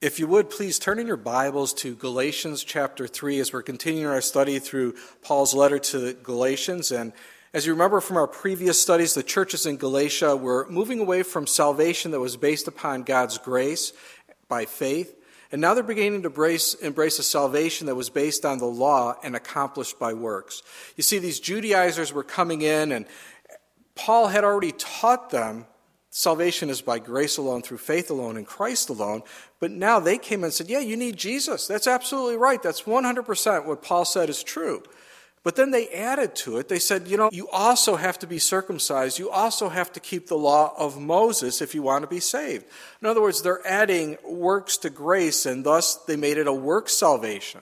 If you would, please turn in your Bibles to Galatians chapter 3 as we're continuing our study through Paul's letter to the Galatians. And as you remember from our previous studies, the churches in Galatia were moving away from salvation that was based upon God's grace by faith. And now they're beginning to embrace, embrace a salvation that was based on the law and accomplished by works. You see, these Judaizers were coming in, and Paul had already taught them salvation is by grace alone, through faith alone, in Christ alone. But now they came and said, Yeah, you need Jesus. That's absolutely right. That's 100% what Paul said is true. But then they added to it. They said, You know, you also have to be circumcised. You also have to keep the law of Moses if you want to be saved. In other words, they're adding works to grace, and thus they made it a work salvation.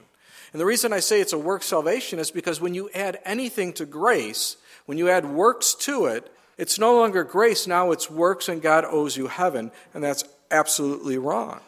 And the reason I say it's a work salvation is because when you add anything to grace, when you add works to it, it's no longer grace, now it's works, and God owes you heaven, and that's absolutely wrong.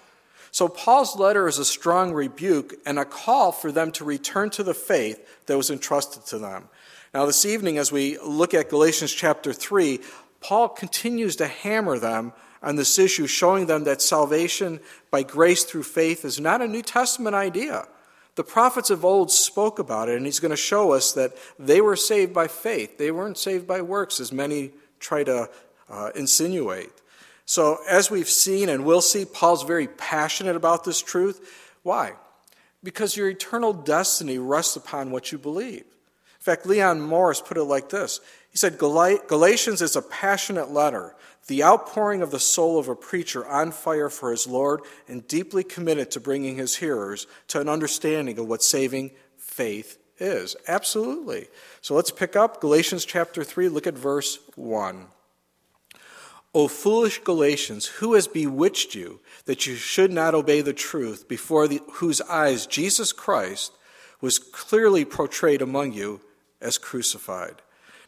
So, Paul's letter is a strong rebuke and a call for them to return to the faith that was entrusted to them. Now, this evening, as we look at Galatians chapter 3, Paul continues to hammer them on this issue, showing them that salvation by grace through faith is not a New Testament idea. The prophets of old spoke about it, and he's going to show us that they were saved by faith. They weren't saved by works, as many try to uh, insinuate. So, as we've seen and will see, Paul's very passionate about this truth. Why? Because your eternal destiny rests upon what you believe. In fact, Leon Morris put it like this He said, Galatians is a passionate letter, the outpouring of the soul of a preacher on fire for his Lord and deeply committed to bringing his hearers to an understanding of what saving faith is. Absolutely. So let's pick up Galatians chapter 3, look at verse 1. O foolish Galatians, who has bewitched you that you should not obey the truth, before the, whose eyes Jesus Christ was clearly portrayed among you as crucified?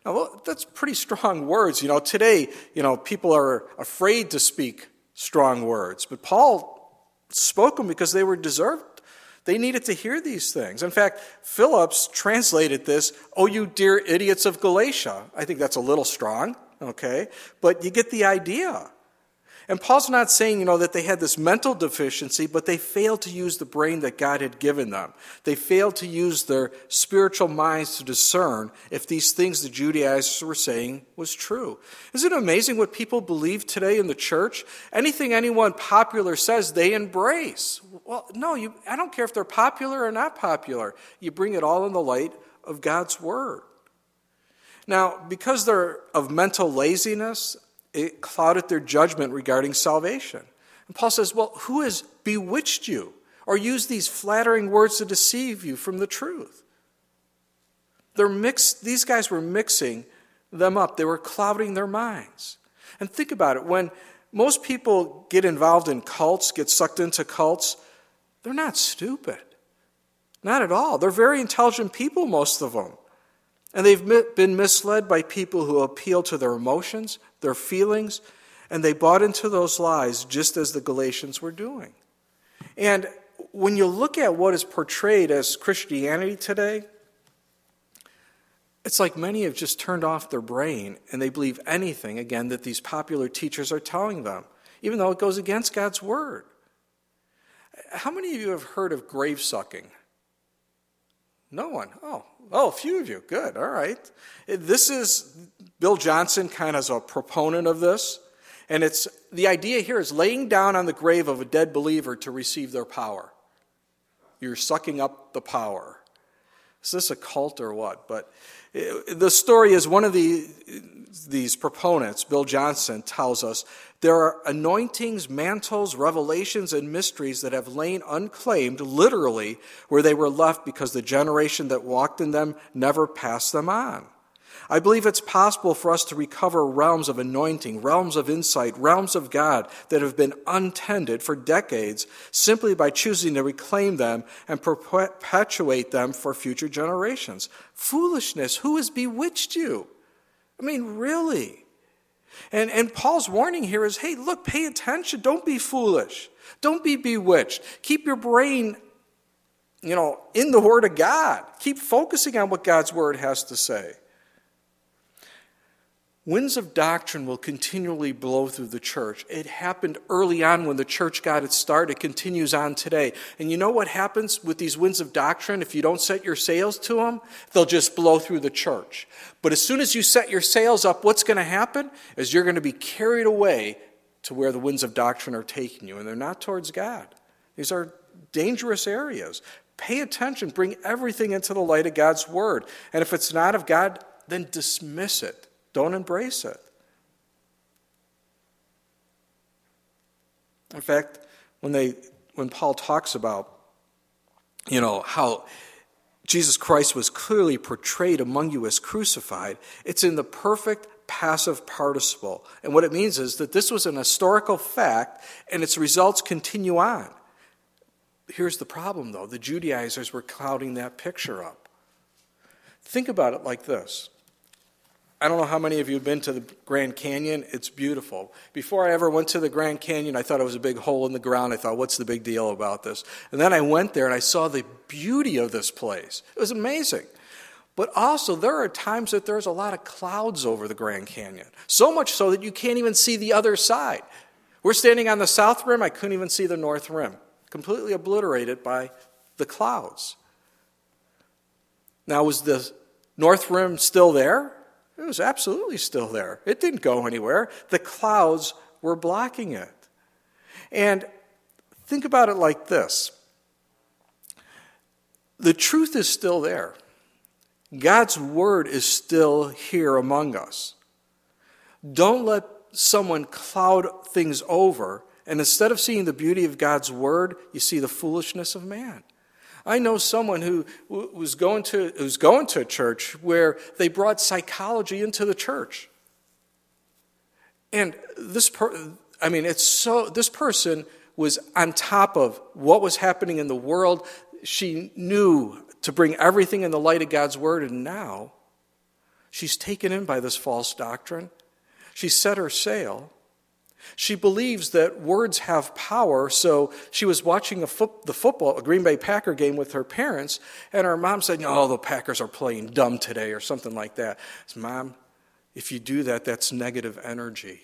Now, well, that's pretty strong words. You know, today, you know, people are afraid to speak strong words, but Paul spoke them because they were deserved they needed to hear these things. In fact, Phillips translated this, Oh, you dear idiots of Galatia. I think that's a little strong, okay? But you get the idea. And Paul's not saying, you know, that they had this mental deficiency, but they failed to use the brain that God had given them. They failed to use their spiritual minds to discern if these things the Judaizers were saying was true. Isn't it amazing what people believe today in the church? Anything anyone popular says, they embrace. Well, no, you, I don't care if they're popular or not popular. You bring it all in the light of God's Word. Now, because they're of mental laziness, it clouded their judgment regarding salvation. And Paul says, Well, who has bewitched you or used these flattering words to deceive you from the truth? They're mixed, these guys were mixing them up, they were clouding their minds. And think about it when most people get involved in cults, get sucked into cults, they're not stupid. Not at all. They're very intelligent people, most of them. And they've been misled by people who appeal to their emotions, their feelings, and they bought into those lies just as the Galatians were doing. And when you look at what is portrayed as Christianity today, it's like many have just turned off their brain and they believe anything, again, that these popular teachers are telling them, even though it goes against God's word. How many of you have heard of grave sucking? No one. Oh, oh, a few of you. Good. All right. This is Bill Johnson, kind of as a proponent of this, and it's the idea here is laying down on the grave of a dead believer to receive their power. You're sucking up the power. Is this a cult or what? But eh, the story is one of the, these proponents, Bill Johnson, tells us there are anointings, mantles, revelations, and mysteries that have lain unclaimed, literally, where they were left because the generation that walked in them never passed them on. I believe it's possible for us to recover realms of anointing, realms of insight, realms of God that have been untended for decades simply by choosing to reclaim them and perpetuate them for future generations. Foolishness. Who has bewitched you? I mean, really? And, and Paul's warning here is hey, look, pay attention. Don't be foolish. Don't be bewitched. Keep your brain, you know, in the Word of God. Keep focusing on what God's Word has to say. Winds of doctrine will continually blow through the church. It happened early on when the church got its start. It continues on today. And you know what happens with these winds of doctrine? If you don't set your sails to them, they'll just blow through the church. But as soon as you set your sails up, what's going to happen is you're going to be carried away to where the winds of doctrine are taking you. And they're not towards God. These are dangerous areas. Pay attention. Bring everything into the light of God's word. And if it's not of God, then dismiss it don't embrace it. In fact, when they when Paul talks about you know how Jesus Christ was clearly portrayed among you as crucified, it's in the perfect passive participle. And what it means is that this was an historical fact and its results continue on. Here's the problem though the Judaizers were clouding that picture up. Think about it like this I don't know how many of you have been to the Grand Canyon. It's beautiful. Before I ever went to the Grand Canyon, I thought it was a big hole in the ground. I thought, what's the big deal about this? And then I went there and I saw the beauty of this place. It was amazing. But also, there are times that there's a lot of clouds over the Grand Canyon, so much so that you can't even see the other side. We're standing on the south rim, I couldn't even see the north rim, completely obliterated by the clouds. Now, was the north rim still there? It was absolutely still there. It didn't go anywhere. The clouds were blocking it. And think about it like this the truth is still there. God's word is still here among us. Don't let someone cloud things over, and instead of seeing the beauty of God's word, you see the foolishness of man. I know someone who was going to, who's going to a church where they brought psychology into the church. And this, per, I mean, it's so, this person was on top of what was happening in the world. She knew to bring everything in the light of God's word, and now she's taken in by this false doctrine. She set her sail she believes that words have power, so she was watching the football, a Green Bay Packer game with her parents, and her mom said, Oh, the Packers are playing dumb today, or something like that. Said, Mom, if you do that, that's negative energy.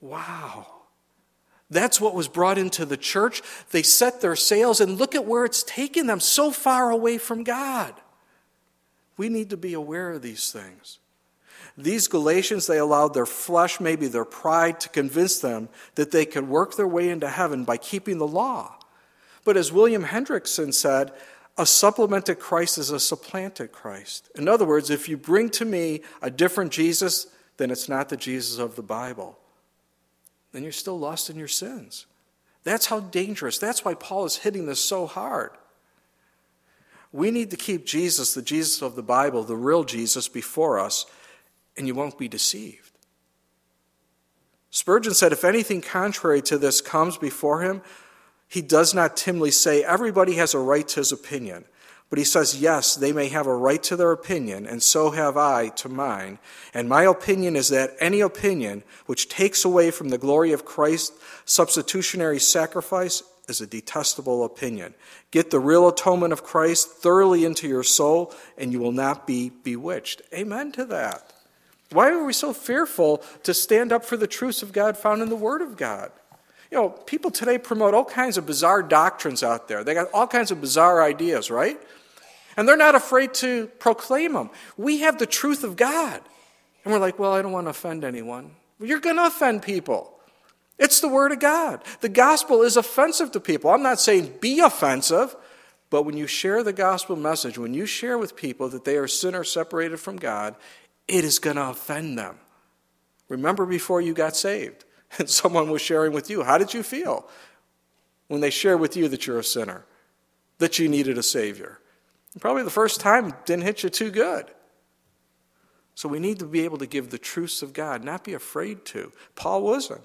Wow. That's what was brought into the church. They set their sails, and look at where it's taken them so far away from God. We need to be aware of these things. These Galatians, they allowed their flesh, maybe their pride, to convince them that they could work their way into heaven by keeping the law. But as William Hendriksen said, a supplemented Christ is a supplanted Christ. In other words, if you bring to me a different Jesus, then it's not the Jesus of the Bible. Then you're still lost in your sins. That's how dangerous. That's why Paul is hitting this so hard. We need to keep Jesus, the Jesus of the Bible, the real Jesus, before us and you won't be deceived. Spurgeon said, If anything contrary to this comes before him, he does not timidly say, Everybody has a right to his opinion. But he says, Yes, they may have a right to their opinion, and so have I to mine. And my opinion is that any opinion which takes away from the glory of Christ's substitutionary sacrifice is a detestable opinion. Get the real atonement of Christ thoroughly into your soul, and you will not be bewitched. Amen to that. Why are we so fearful to stand up for the truths of God found in the Word of God? You know, people today promote all kinds of bizarre doctrines out there. They got all kinds of bizarre ideas, right? And they're not afraid to proclaim them. We have the truth of God. And we're like, well, I don't want to offend anyone. Well, you're going to offend people. It's the Word of God. The gospel is offensive to people. I'm not saying be offensive, but when you share the gospel message, when you share with people that they are sinners separated from God, it is going to offend them. Remember before you got saved and someone was sharing with you, how did you feel when they shared with you that you're a sinner, that you needed a Savior? Probably the first time didn't hit you too good. So we need to be able to give the truths of God, not be afraid to. Paul wasn't.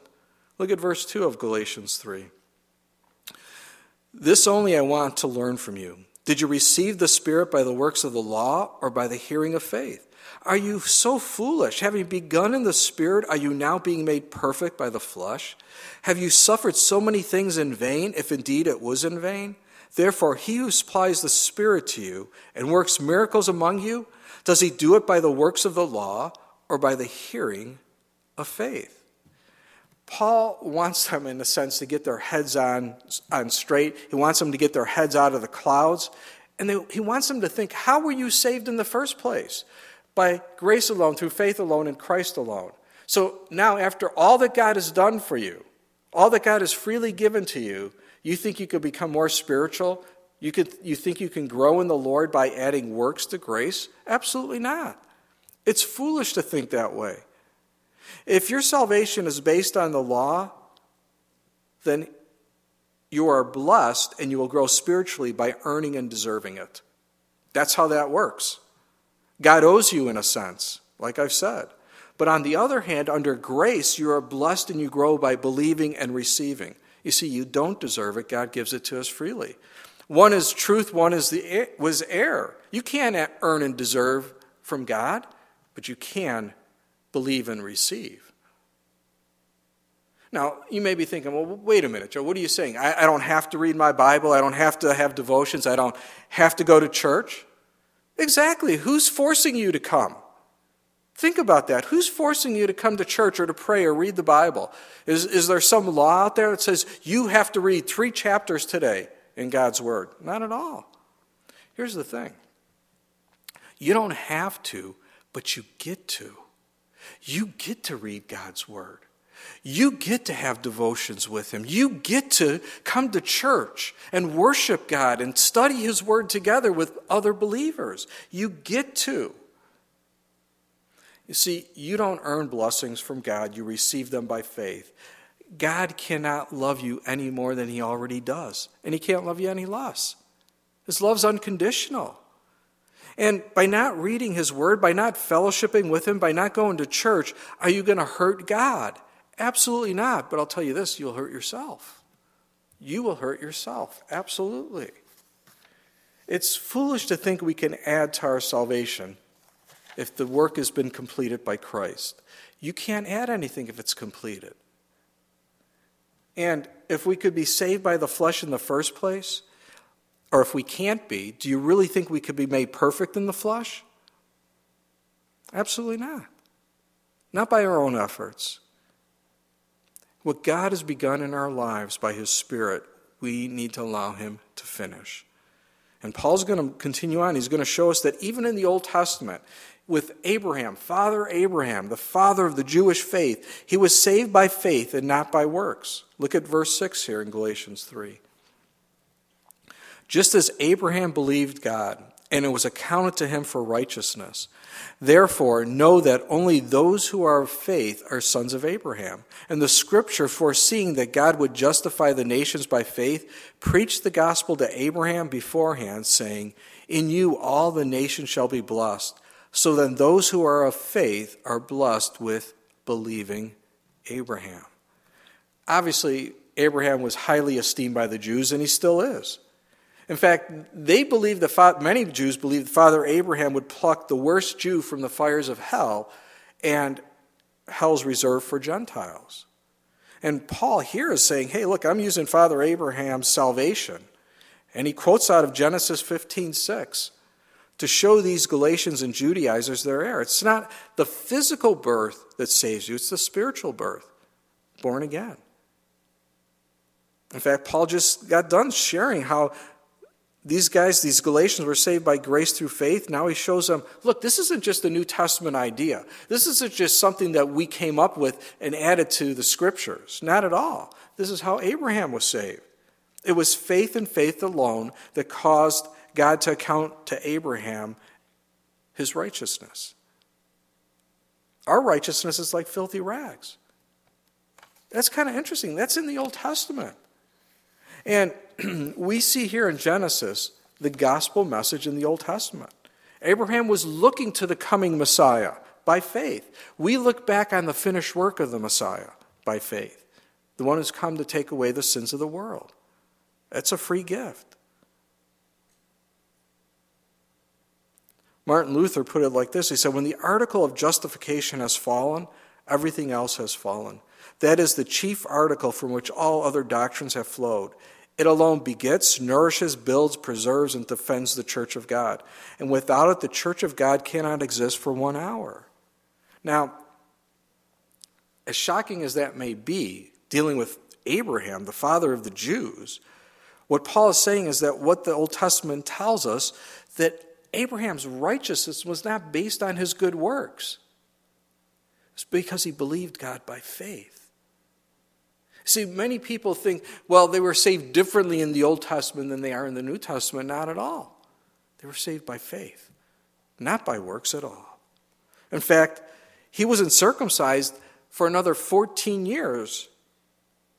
Look at verse 2 of Galatians 3. This only I want to learn from you. Did you receive the Spirit by the works of the law or by the hearing of faith? Are you so foolish? Having begun in the Spirit, are you now being made perfect by the flesh? Have you suffered so many things in vain, if indeed it was in vain? Therefore, he who supplies the Spirit to you and works miracles among you, does he do it by the works of the law or by the hearing of faith? Paul wants them, in a sense, to get their heads on, on straight. He wants them to get their heads out of the clouds. And they, he wants them to think, how were you saved in the first place? By grace alone, through faith alone, in Christ alone. So now, after all that God has done for you, all that God has freely given to you, you think you could become more spiritual? You, could, you think you can grow in the Lord by adding works to grace? Absolutely not. It's foolish to think that way. If your salvation is based on the law, then you are blessed and you will grow spiritually by earning and deserving it. That's how that works. God owes you, in a sense, like I've said. But on the other hand, under grace, you are blessed and you grow by believing and receiving. You see, you don't deserve it, God gives it to us freely. One is truth, one is the was error. You can't earn and deserve from God, but you can believe and receive. Now, you may be thinking, well, wait a minute, Joe, what are you saying? I, I don't have to read my Bible, I don't have to have devotions, I don't have to go to church. Exactly. Who's forcing you to come? Think about that. Who's forcing you to come to church or to pray or read the Bible? Is, is there some law out there that says you have to read three chapters today in God's Word? Not at all. Here's the thing you don't have to, but you get to. You get to read God's Word. You get to have devotions with Him. You get to come to church and worship God and study His Word together with other believers. You get to. You see, you don't earn blessings from God, you receive them by faith. God cannot love you any more than He already does, and He can't love you any less. His love's unconditional. And by not reading His Word, by not fellowshipping with Him, by not going to church, are you going to hurt God? Absolutely not. But I'll tell you this you'll hurt yourself. You will hurt yourself. Absolutely. It's foolish to think we can add to our salvation if the work has been completed by Christ. You can't add anything if it's completed. And if we could be saved by the flesh in the first place, or if we can't be, do you really think we could be made perfect in the flesh? Absolutely not. Not by our own efforts. What God has begun in our lives by His Spirit, we need to allow Him to finish. And Paul's going to continue on. He's going to show us that even in the Old Testament, with Abraham, Father Abraham, the father of the Jewish faith. He was saved by faith and not by works. Look at verse 6 here in Galatians 3. Just as Abraham believed God, and it was accounted to him for righteousness. Therefore, know that only those who are of faith are sons of Abraham. And the scripture, foreseeing that God would justify the nations by faith, preached the gospel to Abraham beforehand, saying, In you all the nations shall be blessed. So then, those who are of faith are blessed with believing Abraham. Obviously, Abraham was highly esteemed by the Jews, and he still is. In fact, they believe that many Jews believe that Father Abraham would pluck the worst Jew from the fires of hell, and hell's reserved for Gentiles. And Paul here is saying, hey, look, I'm using Father Abraham's salvation. And he quotes out of Genesis 15 6 to show these Galatians and Judaizers their error. It's not the physical birth that saves you, it's the spiritual birth, born again. In fact, Paul just got done sharing how these guys, these Galatians, were saved by grace through faith. Now he shows them look, this isn't just a New Testament idea. This isn't just something that we came up with and added to the scriptures. Not at all. This is how Abraham was saved. It was faith and faith alone that caused God to account to Abraham his righteousness. Our righteousness is like filthy rags. That's kind of interesting. That's in the Old Testament. And we see here in Genesis the gospel message in the Old Testament. Abraham was looking to the coming Messiah by faith. We look back on the finished work of the Messiah by faith, the one who's come to take away the sins of the world. It's a free gift. Martin Luther put it like this He said, When the article of justification has fallen, everything else has fallen. That is the chief article from which all other doctrines have flowed. It alone begets, nourishes, builds, preserves, and defends the church of God. And without it, the church of God cannot exist for one hour. Now, as shocking as that may be, dealing with Abraham, the father of the Jews, what Paul is saying is that what the Old Testament tells us that Abraham's righteousness was not based on his good works. It's because he believed God by faith. See, many people think, well, they were saved differently in the Old Testament than they are in the New Testament. Not at all. They were saved by faith, not by works at all. In fact, he wasn't circumcised for another 14 years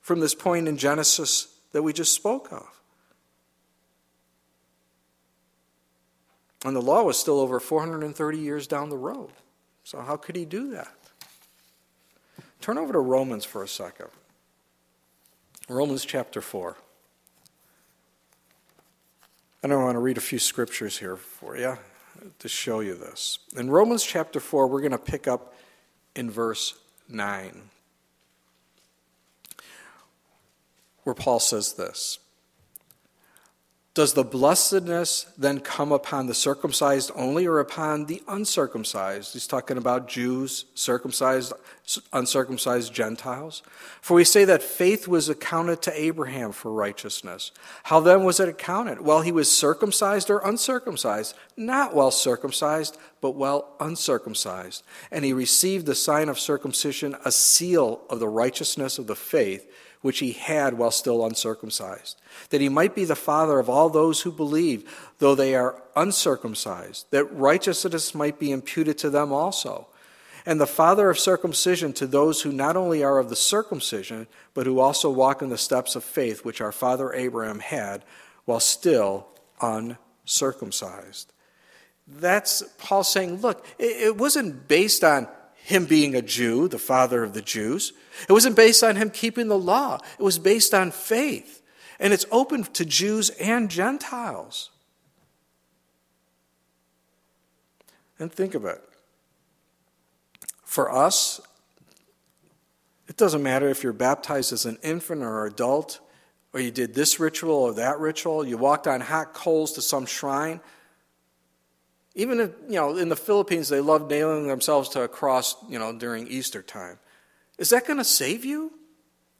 from this point in Genesis that we just spoke of. And the law was still over 430 years down the road. So, how could he do that? Turn over to Romans for a second. Romans chapter 4. And I want to read a few scriptures here for you to show you this. In Romans chapter 4, we're going to pick up in verse 9, where Paul says this does the blessedness then come upon the circumcised only or upon the uncircumcised? He's talking about Jews, circumcised, uncircumcised Gentiles. For we say that faith was accounted to Abraham for righteousness. How then was it accounted? While he was circumcised or uncircumcised? Not while circumcised, but while uncircumcised. And he received the sign of circumcision, a seal of the righteousness of the faith which he had while still uncircumcised, that he might be the father of all those who believe, though they are uncircumcised, that righteousness might be imputed to them also, and the father of circumcision to those who not only are of the circumcision, but who also walk in the steps of faith which our father Abraham had while still uncircumcised. That's Paul saying, look, it wasn't based on him being a Jew, the father of the Jews. It wasn't based on him keeping the law, it was based on faith. And it's open to Jews and Gentiles. And think of it. For us, it doesn't matter if you're baptized as an infant or adult, or you did this ritual or that ritual, you walked on hot coals to some shrine. Even if, you know, in the Philippines, they love nailing themselves to a cross, you know, during Easter time. Is that going to save you?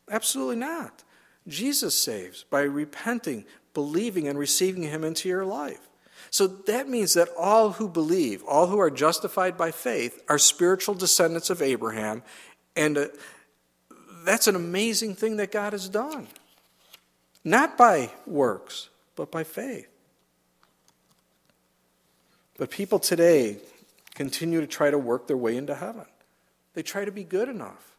Absolutely not. Jesus saves by repenting, believing, and receiving Him into your life. So that means that all who believe, all who are justified by faith, are spiritual descendants of Abraham, and uh, that's an amazing thing that God has done. Not by works, but by faith. But people today continue to try to work their way into heaven. They try to be good enough.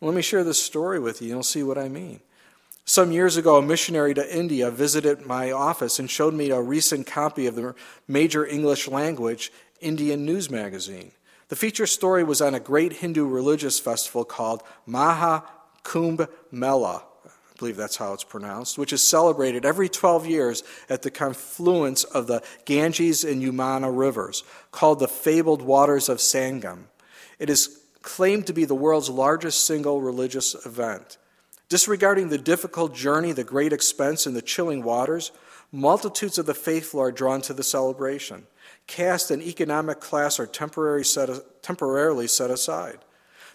Let me share this story with you, and you'll see what I mean. Some years ago, a missionary to India visited my office and showed me a recent copy of the major English language Indian news magazine. The feature story was on a great Hindu religious festival called Maha Kumbh Mela. Believe that's how it's pronounced, which is celebrated every 12 years at the confluence of the Ganges and Yamuna rivers, called the fabled waters of Sangam. It is claimed to be the world's largest single religious event. Disregarding the difficult journey, the great expense, and the chilling waters, multitudes of the faithful are drawn to the celebration. Caste and economic class are temporarily set aside.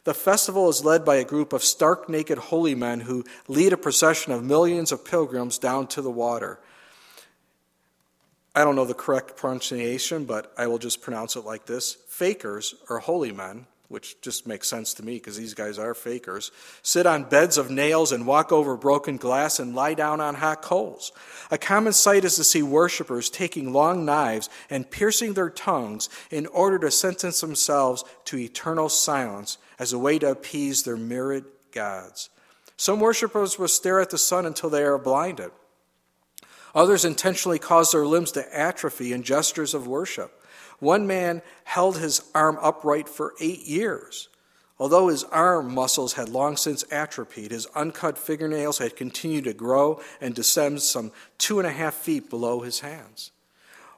The festival is led by a group of stark naked holy men who lead a procession of millions of pilgrims down to the water. I don't know the correct pronunciation, but I will just pronounce it like this Fakers, or holy men, which just makes sense to me because these guys are fakers, sit on beds of nails and walk over broken glass and lie down on hot coals. A common sight is to see worshippers taking long knives and piercing their tongues in order to sentence themselves to eternal silence as a way to appease their myriad gods. Some worshippers will stare at the sun until they are blinded. Others intentionally cause their limbs to atrophy in gestures of worship. One man held his arm upright for eight years. Although his arm muscles had long since atrophied, his uncut fingernails had continued to grow and descend some two and a half feet below his hands.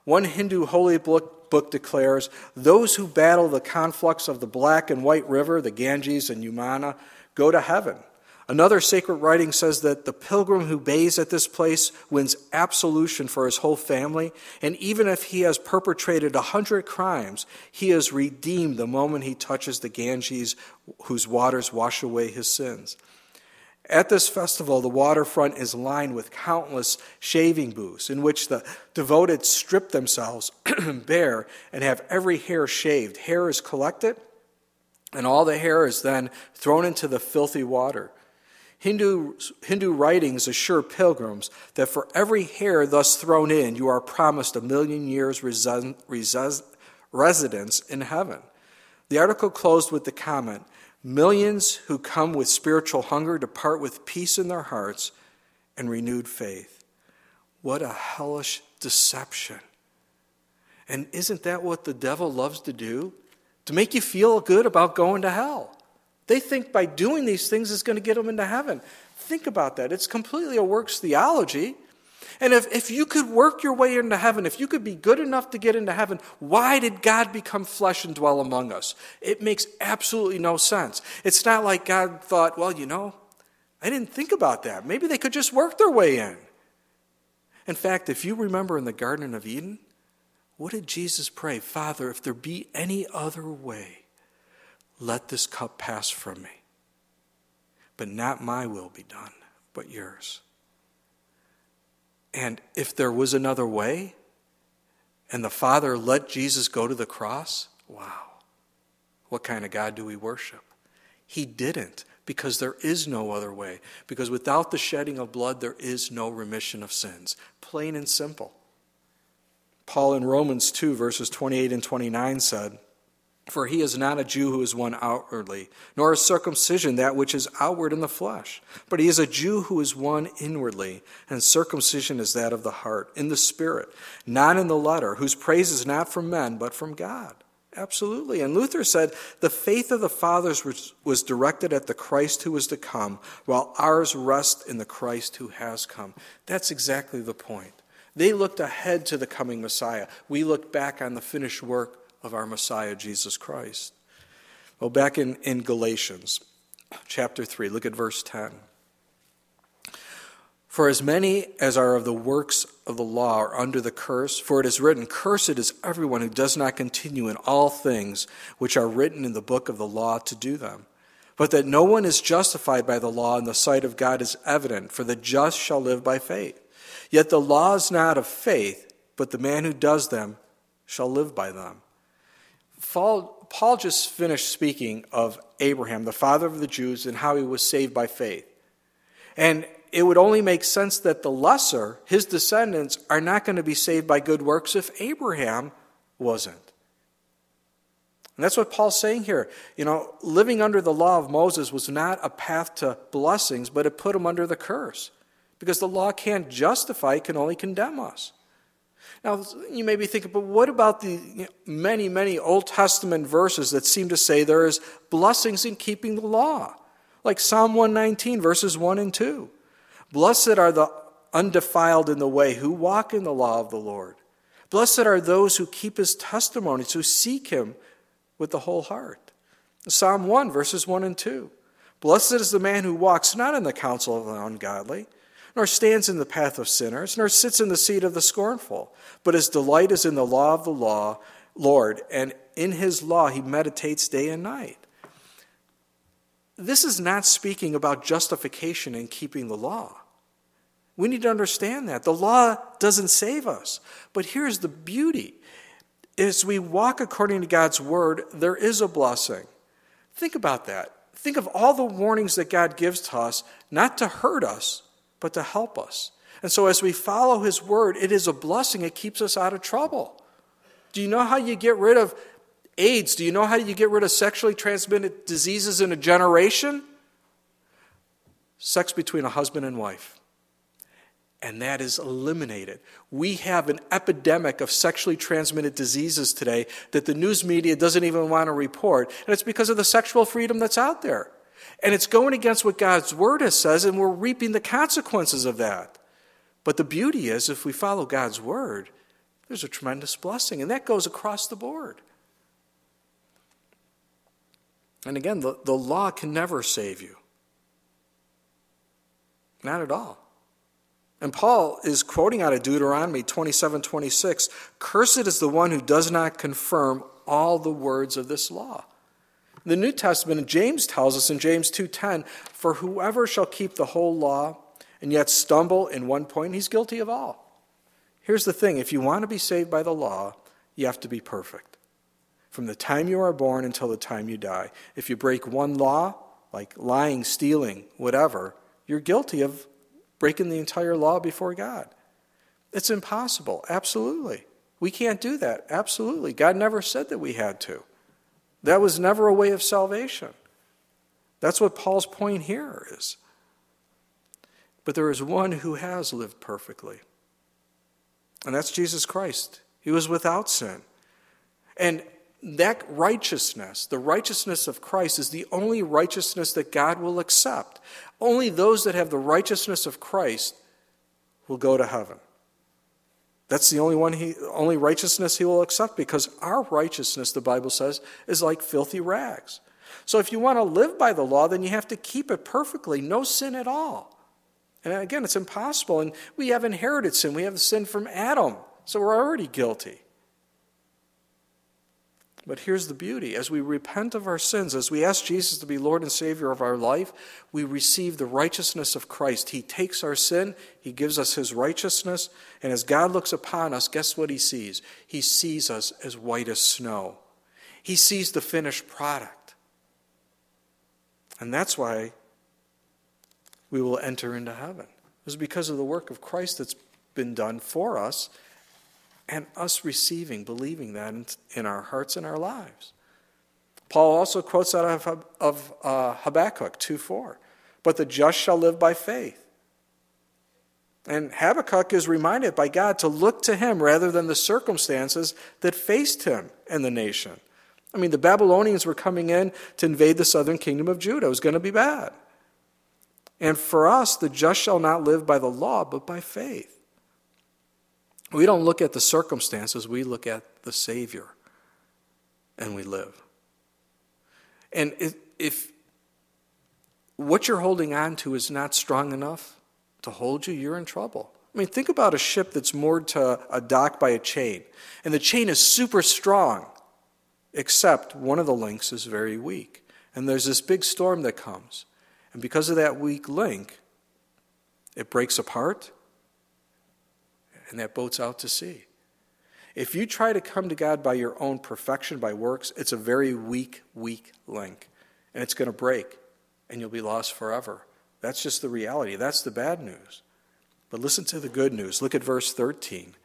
One Hindu holy book, book declares those who battle the conflux of the black and white river, the Ganges and Yamuna, go to heaven. Another sacred writing says that the pilgrim who bathes at this place wins absolution for his whole family, and even if he has perpetrated a hundred crimes, he is redeemed the moment he touches the Ganges, whose waters wash away his sins. At this festival, the waterfront is lined with countless shaving booths in which the devoted strip themselves bare and have every hair shaved. Hair is collected, and all the hair is then thrown into the filthy water. Hindu, Hindu writings assure pilgrims that for every hair thus thrown in, you are promised a million years residence in heaven. The article closed with the comment Millions who come with spiritual hunger depart with peace in their hearts and renewed faith. What a hellish deception. And isn't that what the devil loves to do? To make you feel good about going to hell. They think by doing these things is going to get them into heaven. Think about that. It's completely a works theology. And if, if you could work your way into heaven, if you could be good enough to get into heaven, why did God become flesh and dwell among us? It makes absolutely no sense. It's not like God thought, well, you know, I didn't think about that. Maybe they could just work their way in. In fact, if you remember in the Garden of Eden, what did Jesus pray? Father, if there be any other way, let this cup pass from me. But not my will be done, but yours. And if there was another way, and the Father let Jesus go to the cross, wow, what kind of God do we worship? He didn't, because there is no other way. Because without the shedding of blood, there is no remission of sins. Plain and simple. Paul in Romans 2, verses 28 and 29 said, for he is not a Jew who is one outwardly, nor is circumcision that which is outward in the flesh. But he is a Jew who is one inwardly, and circumcision is that of the heart, in the spirit, not in the letter, whose praise is not from men, but from God. Absolutely. And Luther said the faith of the fathers was, was directed at the Christ who was to come, while ours rest in the Christ who has come. That's exactly the point. They looked ahead to the coming Messiah. We look back on the finished work of our Messiah, Jesus Christ. Well, back in, in Galatians chapter 3, look at verse 10. For as many as are of the works of the law are under the curse, for it is written, Cursed is everyone who does not continue in all things which are written in the book of the law to do them. But that no one is justified by the law in the sight of God is evident, for the just shall live by faith. Yet the law is not of faith, but the man who does them shall live by them. Paul, Paul just finished speaking of Abraham, the father of the Jews, and how he was saved by faith. And it would only make sense that the lesser, his descendants, are not going to be saved by good works if Abraham wasn't. And that's what Paul's saying here. You know, living under the law of Moses was not a path to blessings, but it put him under the curse. Because the law can't justify, it can only condemn us. Now, you may be thinking, but what about the many, many Old Testament verses that seem to say there is blessings in keeping the law? Like Psalm 119, verses 1 and 2. Blessed are the undefiled in the way who walk in the law of the Lord. Blessed are those who keep his testimonies, who seek him with the whole heart. Psalm 1, verses 1 and 2. Blessed is the man who walks not in the counsel of the ungodly nor stands in the path of sinners, nor sits in the seat of the scornful. But his delight is in the law of the law, Lord, and in his law he meditates day and night. This is not speaking about justification and keeping the law. We need to understand that. The law doesn't save us. But here's the beauty as we walk according to God's word, there is a blessing. Think about that. Think of all the warnings that God gives to us, not to hurt us, but to help us. And so, as we follow His word, it is a blessing. It keeps us out of trouble. Do you know how you get rid of AIDS? Do you know how you get rid of sexually transmitted diseases in a generation? Sex between a husband and wife. And that is eliminated. We have an epidemic of sexually transmitted diseases today that the news media doesn't even want to report. And it's because of the sexual freedom that's out there. And it's going against what God's word has says, and we're reaping the consequences of that. But the beauty is, if we follow God's word, there's a tremendous blessing, and that goes across the board. And again, the, the law can never save you. Not at all. And Paul is quoting out of Deuteronomy 27 26 Cursed is the one who does not confirm all the words of this law. The New Testament, James tells us in James 2:10, "For whoever shall keep the whole law and yet stumble in one point, he's guilty of all." Here's the thing, if you want to be saved by the law, you have to be perfect. From the time you are born until the time you die. If you break one law, like lying, stealing, whatever, you're guilty of breaking the entire law before God. It's impossible, absolutely. We can't do that, absolutely. God never said that we had to. That was never a way of salvation. That's what Paul's point here is. But there is one who has lived perfectly, and that's Jesus Christ. He was without sin. And that righteousness, the righteousness of Christ, is the only righteousness that God will accept. Only those that have the righteousness of Christ will go to heaven. That's the only one he only righteousness he will accept because our righteousness, the Bible says, is like filthy rags. So if you want to live by the law, then you have to keep it perfectly, no sin at all. And again, it's impossible. And we have inherited sin. We have sin from Adam, so we're already guilty. But here's the beauty as we repent of our sins, as we ask Jesus to be Lord and Savior of our life, we receive the righteousness of Christ. He takes our sin, He gives us His righteousness, and as God looks upon us, guess what He sees? He sees us as white as snow. He sees the finished product. And that's why we will enter into heaven. It's because of the work of Christ that's been done for us and us receiving, believing that in, our hearts and our lives. Paul also quotes out of, of uh, Habakkuk 2 4. But the just shall live by faith. And Habakkuk is reminded by God to look to him rather than the circumstances that faced him and the nation. I mean, the Babylonians were coming in to invade the southern kingdom of Judah. It was going to be bad. And for us, the just shall not live by the law, but by faith. We don't look at the circumstances, we look at the Savior and we live. And if what you're holding on to is not strong enough to hold you, you're in trouble. I mean, think about a ship that's moored to a dock by a chain, and the chain is super strong, except one of the links is very weak. And there's this big storm that comes. And because of that weak link, it breaks apart and that boat's out to sea. If you try to come to God by your own perfection, by works, it's a very weak, weak link. And it's going to break, and you'll be lost forever. That's just the reality. That's the bad news. But listen to the good news. Look at verse 13.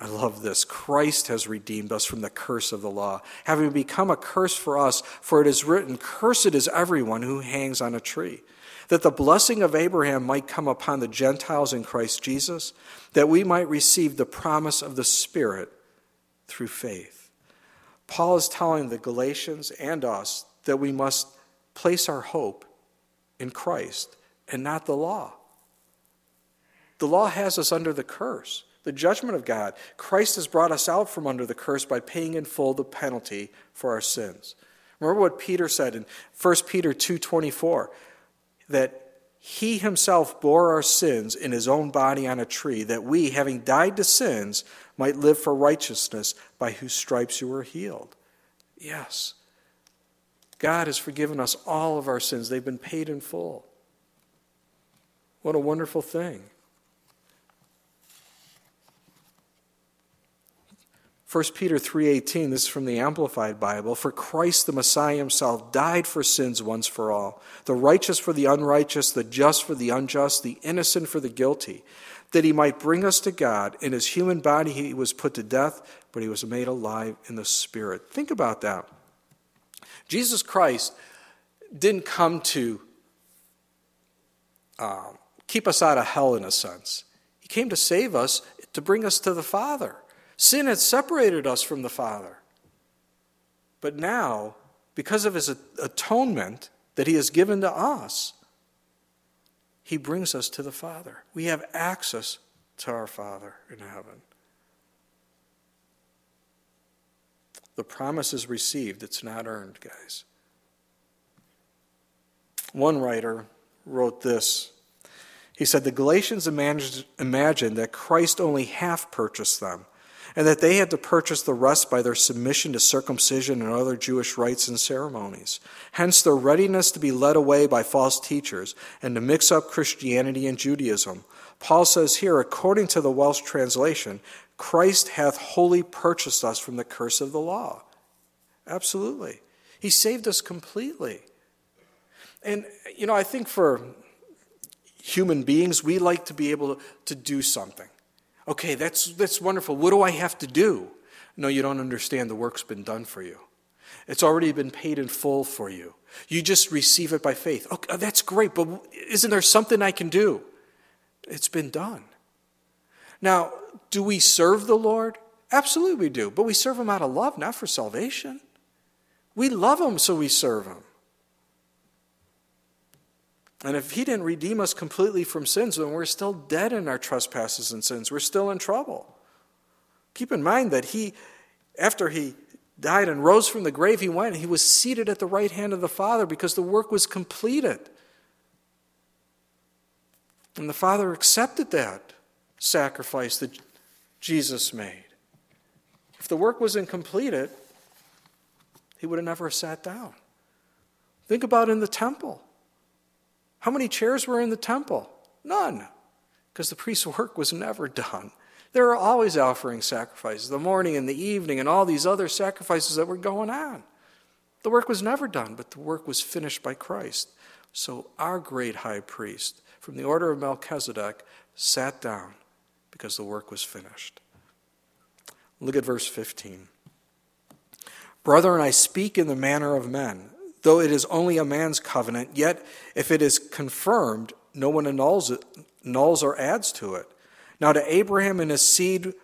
I love this. Christ has redeemed us from the curse of the law, having become a curse for us, for it is written, Cursed is everyone who hangs on a tree that the blessing of Abraham might come upon the Gentiles in Christ Jesus, that we might receive the promise of the Spirit through faith. Paul is telling the Galatians and us that we must place our hope in Christ and not the law. The law has us under the curse, the judgment of God. Christ has brought us out from under the curse by paying in full the penalty for our sins. Remember what Peter said in 1 Peter 2:24 that he himself bore our sins in his own body on a tree, that we, having died to sins, might live for righteousness, by whose stripes you were healed. Yes, God has forgiven us all of our sins, they've been paid in full. What a wonderful thing. 1 Peter 3:18 this is from the amplified Bible. For Christ the Messiah himself died for sins once for all. The righteous for the unrighteous the just for the unjust the innocent for the guilty that he might bring us to God. In his human body he was put to death but he was made alive in the spirit. Think about that. Jesus Christ didn't come to um, keep us out of hell in a sense. He came to save us to bring us to the Father Sin had separated us from the Father. But now, because of his atonement that he has given to us, he brings us to the Father. We have access to our Father in heaven. The promise is received, it's not earned, guys. One writer wrote this He said the Galatians imagined that Christ only half purchased them, and that they had to purchase the rest by their submission to circumcision and other Jewish rites and ceremonies. Hence, their readiness to be led away by false teachers and to mix up Christianity and Judaism. Paul says here, according to the Welsh translation, Christ hath wholly purchased us from the curse of the law. Absolutely. He saved us completely. And, you know, I think for human beings, we like to be able to, do something. Okay, that's, that's wonderful. What do I have to do? No, you don't understand. The work's been done for you. It's already been paid in full for you. You just receive it by faith. Okay, uh, that's great, but isn't there something I can do? It's been done. Now, do we serve the Lord? Absolutely we do, but we serve Him out of love, not for salvation. We love Him, so we serve Him. And if He didn't redeem us completely from sins, then we're still dead in our trespasses and sins. We're still in trouble. Keep in mind that He, after He died and rose from the grave, He went and He was seated at the right hand of the Father because the work was completed. And the Father accepted that sacrifice that Jesus made. If the work wasn't completed, He would have never sat down. Think about in the temple. How many chairs were in the temple? None, because the priest's work was never done. They were always offering sacrifices, the morning and the evening, and all these other sacrifices that were going on. The work was never done, but the work was finished by Christ. So our great high priest, from the order of Melchizedek, sat down because the work was finished. Look at verse 15. Brethren, I speak in the manner of men though it is only a man's covenant, yet if it is confirmed, no one annuls it, annuls or adds to it. Now to Abraham and his seed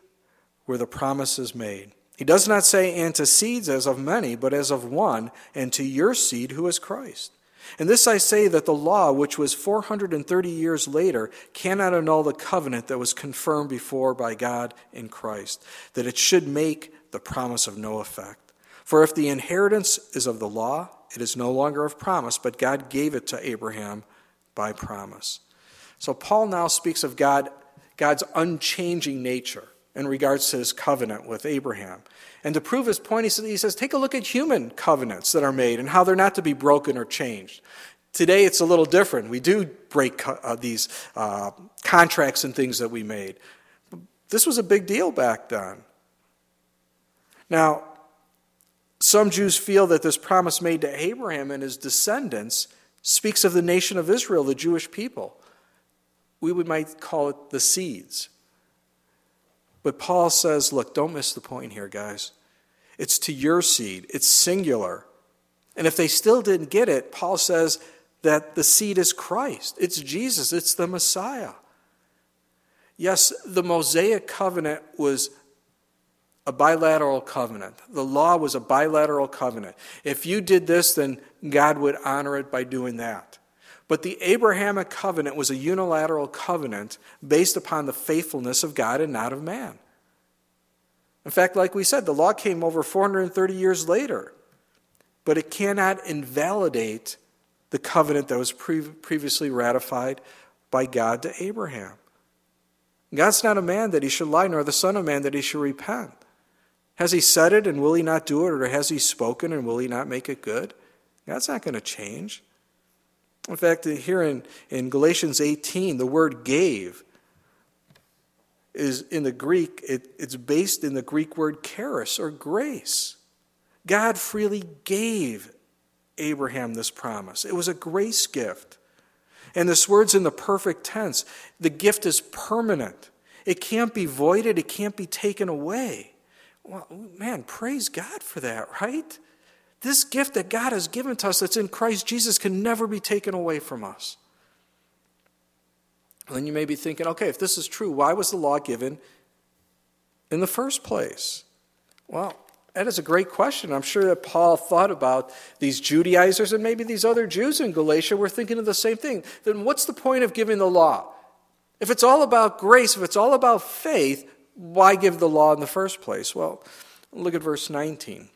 were the promises made. He does not say, and to seeds as of many, but as of one, and to your seed who is Christ. And this I say that the law, which was 430 years later, cannot annul the covenant that was confirmed before by God in Christ, that it should make the promise of no effect. For if the inheritance is of the law, it is no longer of promise, but God gave it to Abraham by promise. So Paul now speaks of God, God's unchanging nature in regards to his covenant with Abraham. And to prove his point, he says, take a look at human covenants that are made and how they're not to be broken or changed. Today it's a little different. We do break uh, these uh, contracts and things that we made. This was a big deal back then. Now, some Jews feel that this promise made to Abraham and his descendants speaks of the nation of Israel, the Jewish people. We might call it the seeds. But Paul says, look, don't miss the point here, guys. It's to your seed, it's singular. And if they still didn't get it, Paul says that the seed is Christ, it's Jesus, it's the Messiah. Yes, the Mosaic covenant was a bilateral covenant. The law was a bilateral covenant. If you did this, then God would honor it by doing that. But the Abrahamic covenant was a unilateral covenant based upon the faithfulness of God and not of man. In fact, like we said, the law came over 430 years later, but it cannot invalidate the covenant that was pre- previously ratified by God to Abraham. God's not a man that he should lie, nor the Son of Man that he should repent. Has he said it and will he not do it? Or has he spoken and will he not make it good? That's not going to change. In fact, here in, in Galatians 18, the word gave is in the Greek, it, it's based in the Greek word charis or grace. God freely gave Abraham this promise. It was a grace gift. And this word's in the perfect tense. The gift is permanent, it can't be voided, it can't be taken away. Well, man, praise God for that, right? This gift that God has given to us that's in Christ Jesus can never be taken away from us. And then you may be thinking, okay, if this is true, why was the law given in the first place? Well, that is a great question. I'm sure that Paul thought about these Judaizers and maybe these other Jews in Galatia were thinking of the same thing. Then what's the point of giving the law? If it's all about grace, if it's all about faith, why give the law in the first place? Well, look at verse 19.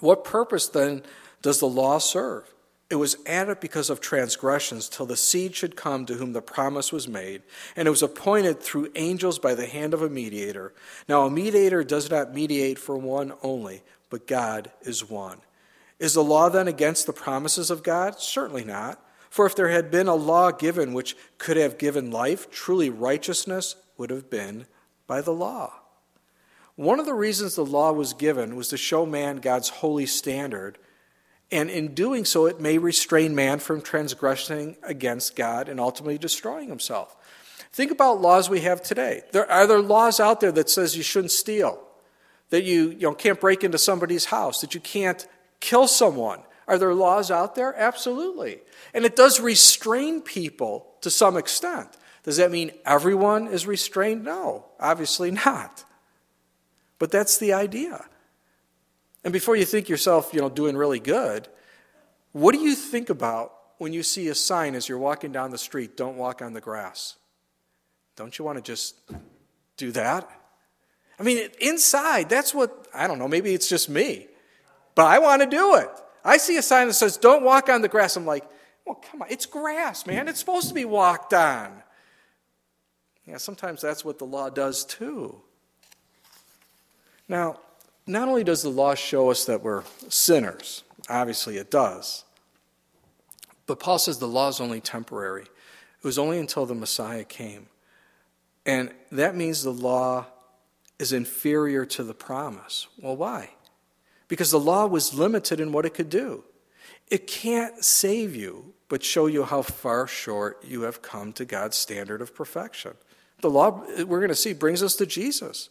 What purpose then does the law serve? It was added because of transgressions till the seed should come to whom the promise was made, and it was appointed through angels by the hand of a mediator. Now, a mediator does not mediate for one only, but God is one. Is the law then against the promises of God? Certainly not. For if there had been a law given which could have given life, truly righteousness would have been by the law. One of the reasons the law was given was to show man God's holy standard and in doing so, it may restrain man from transgressing against God and ultimately destroying himself. Think about laws we have today. There, are there laws out there that says you shouldn't steal? That you, you know, can't break into somebody's house? That you can't kill someone? Are there laws out there? Absolutely. And it does restrain people to some extent. Does that mean everyone is restrained? No, obviously not. But that's the idea. And before you think yourself, you know, doing really good, what do you think about when you see a sign as you're walking down the street, don't walk on the grass? Don't you want to just do that? I mean, inside, that's what, I don't know, maybe it's just me, but I want to do it. I see a sign that says, don't walk on the grass. I'm like, well, come on, it's grass, man. It's supposed to be walked on. Yeah, sometimes that's what the law does too. Now, not only does the law show us that we're sinners, obviously it does, but Paul says the law is only temporary. It was only until the Messiah came. And that means the law is inferior to the promise. Well, why? Because the law was limited in what it could do. It can't save you, but show you how far short you have come to God's standard of perfection. The law, we're going to see, brings us to Jesus.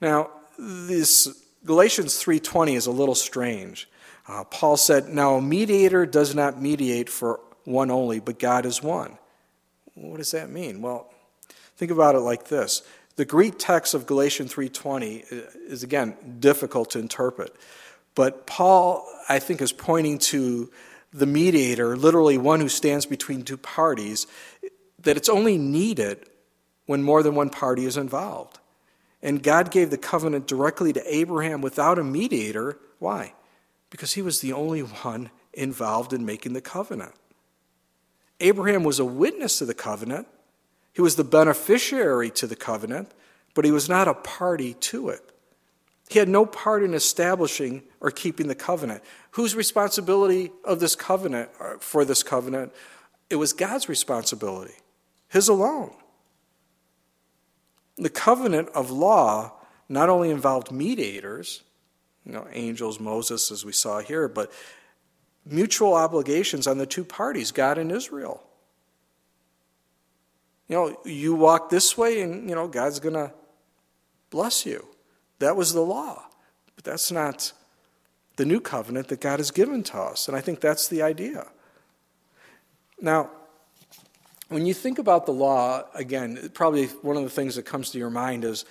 Now, this Galatians 3:20 is a little strange. Uh, Paul said, "Now a mediator does not mediate for one only, but God is one." What does that mean? Well, think about it like this. The Greek text of Galatians 3:20 is again difficult to interpret. But Paul, I think, is pointing to the mediator, literally one who stands between two parties, that it's only needed when more than one party is involved. And God gave the covenant directly to Abraham without a mediator. Why? Because he was the only one involved in making the covenant. Abraham was a witness to the covenant, he was the beneficiary to the covenant, but he was not a party to it. He had no part in establishing or keeping the covenant. Whose responsibility of this covenant, uh, for this covenant? It was God's responsibility, his alone. The covenant of law not only involved mediators, you know, angels, Moses, as we saw here, but mutual obligations on the two parties, God and Israel. You know, you walk this way and, you know, God's going to bless you. That was the law. But that's not the new covenant that God has given to us. And I think that's the idea. Now, when you think about the law, again, probably one of the things that comes to your mind is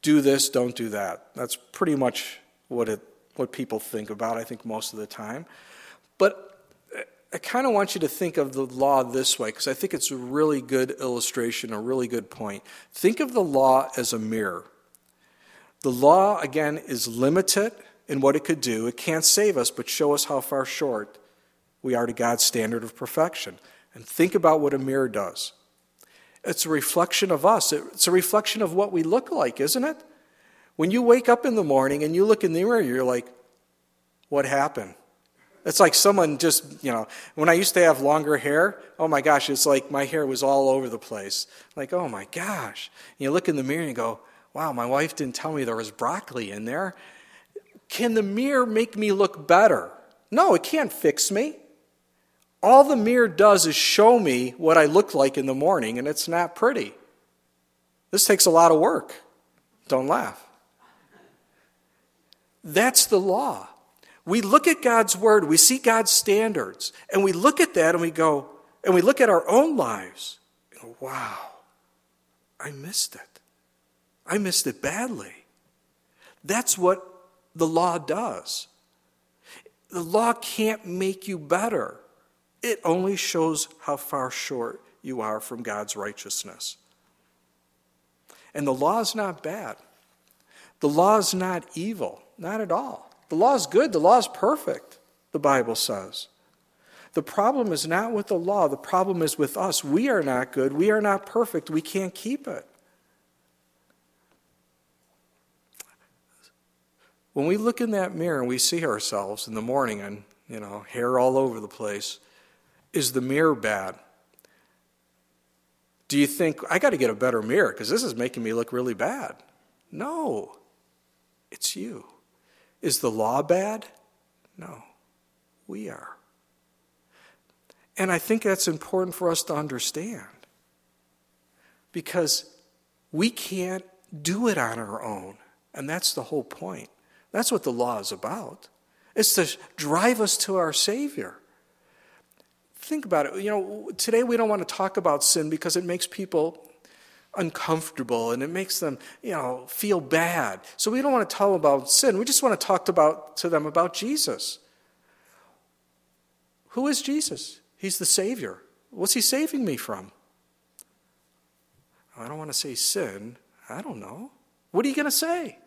do this, don't do that. That's pretty much what it what people think about, I think, most of the time. But I kind of want you to think of the law this way, because I think it's a really good illustration, a really good point. Think of the law as a mirror. The law, again, is limited in what it could do. It can't save us, but show us how far short we are to God's standard of perfection. And think about what a mirror does. It's a reflection of us, it's a reflection of what we look like, isn't it? When you wake up in the morning and you look in the mirror, you're like, what happened? It's like someone just, you know, when I used to have longer hair, oh my gosh, it's like my hair was all over the place. Like, oh my gosh. And you look in the mirror and you go, wow, my wife didn't tell me there was broccoli in there. Can the mirror make me look better? No, it can't fix me. All the mirror does is show me what I look like in the morning, and it's not pretty. This takes a lot of work. Don't laugh. That's the law. We look at God's word, we see God's standards, and we look at that and we go, and we look at our own lives. and Go, wow, I missed it. I missed it badly. That's what the law does. The law can't make you better. It only shows how far short you are from God's righteousness. And the law is not bad. The law is not evil, not at all. The law is good, the law is perfect. the Bible says. The problem is not with the law, the problem is with us. We are not good, we are not perfect, we can't keep it. When we look in that mirror and we see ourselves in the morning and, you know, hair all over the place, is the mirror bad? Do you think, I got to get a better mirror because this is making me look really bad? No, it's you. Is the law bad? No, we are. And I think that's important for us to understand because we can't do it on our own. And that's the whole point. That's what the law is about. It's to drive us to our Savior. Think about it. You know, today we don't want to talk about sin because it makes people uncomfortable and it makes them, you know, feel bad. So we don't want to tell about sin. We just want to talk about, to them about Jesus. Who is Jesus? He's the Savior. What's He saving me from? I don't want to say sin. I don't know. What are you going to say?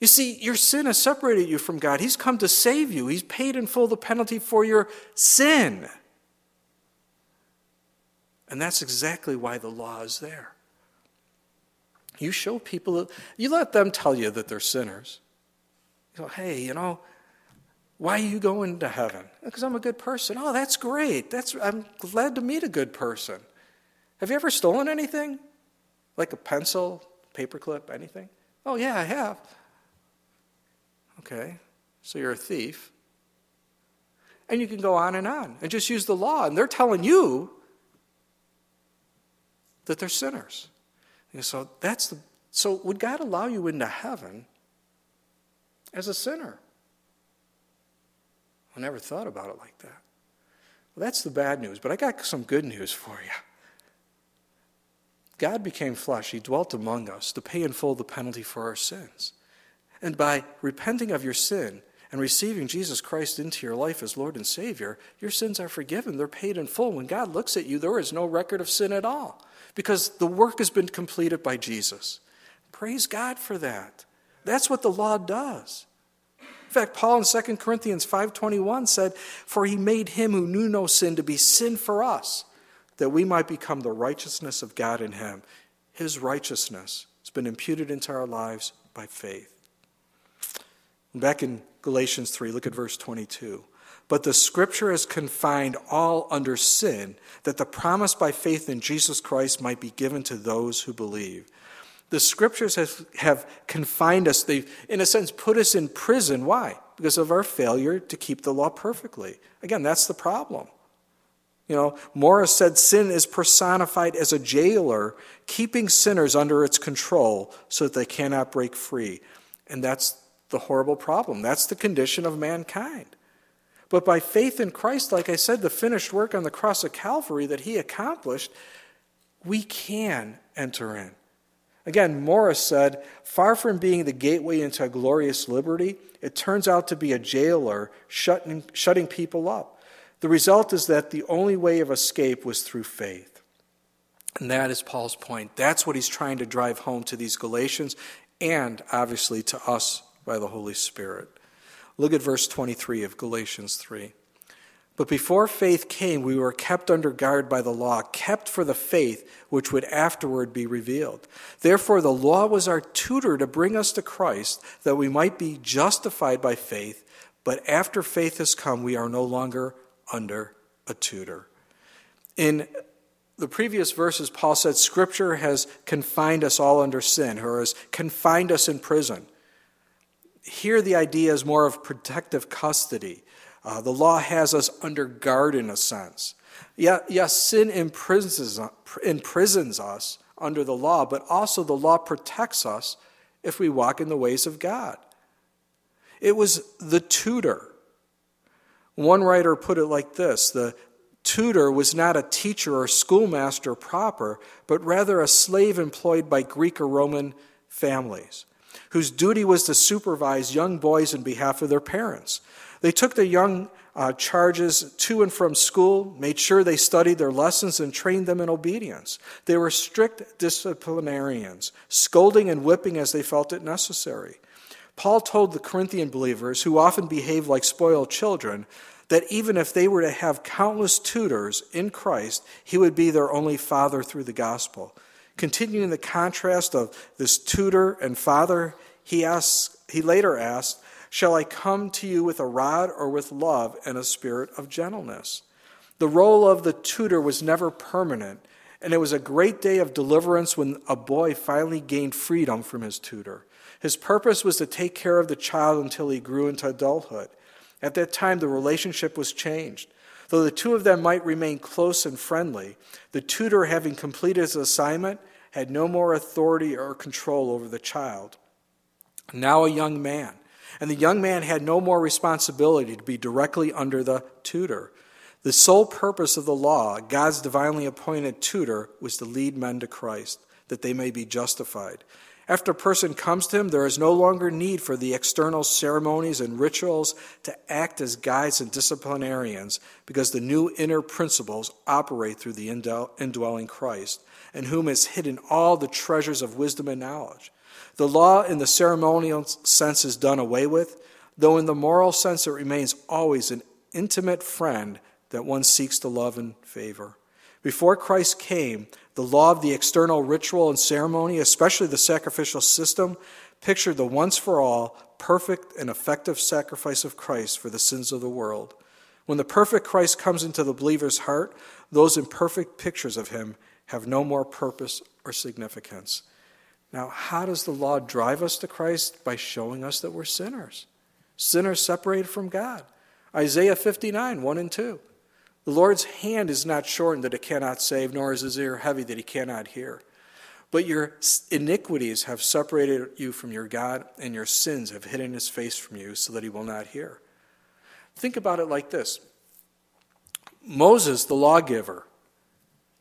You see, your sin has separated you from God. He's come to save you, He's paid in full the penalty for your sin. And that's exactly why the law is there. You show people, you let them tell you that they're sinners. You go, hey, you know, why are you going to heaven? Because I'm a good person. Oh, that's great. That's, I'm glad to meet a good person. Have you ever stolen anything? Like a pencil, paperclip, anything? Oh, yeah, I have. Okay, so you're a thief. And you can go on and on and just use the law. And they're telling you that they're sinners. And so that's the so would God allow you into heaven as a sinner? I never thought about it like that. Well, that's the bad news, but I got some good news for you. God became flesh. He dwelt among us to pay in full the penalty for our sins. And by repenting of your sin and receiving Jesus Christ into your life as Lord and Savior, your sins are forgiven. They're paid in full. When God looks at you, there is no record of sin at all because the work has been completed by Jesus. Praise God for that. That's what the law does. In fact, Paul in 2 Corinthians 5:21 said, "For he made him who knew no sin to be sin for us, that we might become the righteousness of God in him." His righteousness has been imputed into our lives by faith. Back in Galatians 3, look at verse 22. But the scripture has confined all under sin, that the promise by faith in Jesus Christ might be given to those who believe. The scriptures have, have confined us. They've, in a sense, put us in prison. Why? Because of our failure to keep the law perfectly. Again, that's the problem. You know, Morris said sin is personified as a jailer, keeping sinners under its control so that they cannot break free. And that's the horrible problem. That's the condition of mankind. But by faith in Christ, like I said, the finished work on the cross of Calvary that he accomplished, we can enter in. Again, Morris said, far from being the gateway into a glorious liberty, it turns out to be a jailer shutting, shutting people up. The result is that the only way of escape was through faith. And that is Paul's point. That's what he's trying to drive home to these Galatians and obviously to us by the Holy Spirit. Look at verse 23 of Galatians 3. But before faith came, we were kept under guard by the law, kept for the faith which would afterward be revealed. Therefore, the law was our tutor to bring us to Christ, that we might be justified by faith. But after faith has come, we are no longer under a tutor. In the previous verses, Paul said, Scripture has confined us all under sin, or has confined us in prison. Here, the idea is more of protective custody. Uh, the law has us under guard in a sense. Yeah, yes, sin imprisons, imprisons us under the law, but also the law protects us if we walk in the ways of God. It was the tutor. One writer put it like this the tutor was not a teacher or schoolmaster proper, but rather a slave employed by Greek or Roman families whose duty was to supervise young boys in behalf of their parents. They took the young uh, charges to and from school, made sure they studied their lessons, and trained them in obedience. They were strict disciplinarians, scolding and whipping as they felt it necessary. Paul told the Corinthian believers, who often behaved like spoiled children, that even if they were to have countless tutors in Christ, he would be their only father through the gospel. Continuing the contrast of this tutor and father, he, asks, he later asked, Shall I come to you with a rod or with love and a spirit of gentleness? The role of the tutor was never permanent, and it was a great day of deliverance when a boy finally gained freedom from his tutor. His purpose was to take care of the child until he grew into adulthood. At that time, the relationship was changed. Though the two of them might remain close and friendly, the tutor, having completed his assignment, had no more authority or control over the child. Now, a young man, and the young man had no more responsibility to be directly under the tutor. The sole purpose of the law, God's divinely appointed tutor, was to lead men to Christ, that they may be justified. After a person comes to him, there is no longer need for the external ceremonies and rituals to act as guides and disciplinarians because the new inner principles operate through the indwelling Christ, in whom is hidden all the treasures of wisdom and knowledge. The law, in the ceremonial sense, is done away with, though in the moral sense, it remains always an intimate friend that one seeks to love and favor. Before Christ came, the law of the external ritual and ceremony, especially the sacrificial system, pictured the once for all, perfect and effective sacrifice of Christ for the sins of the world. When the perfect Christ comes into the believer's heart, those imperfect pictures of him have no more purpose or significance. Now, how does the law drive us to Christ? By showing us that we're sinners, sinners separated from God. Isaiah 59, 1 and 2. The Lord's hand is not shortened that it cannot save, nor is his ear heavy that he cannot hear. But your iniquities have separated you from your God, and your sins have hidden his face from you so that he will not hear. Think about it like this Moses, the lawgiver,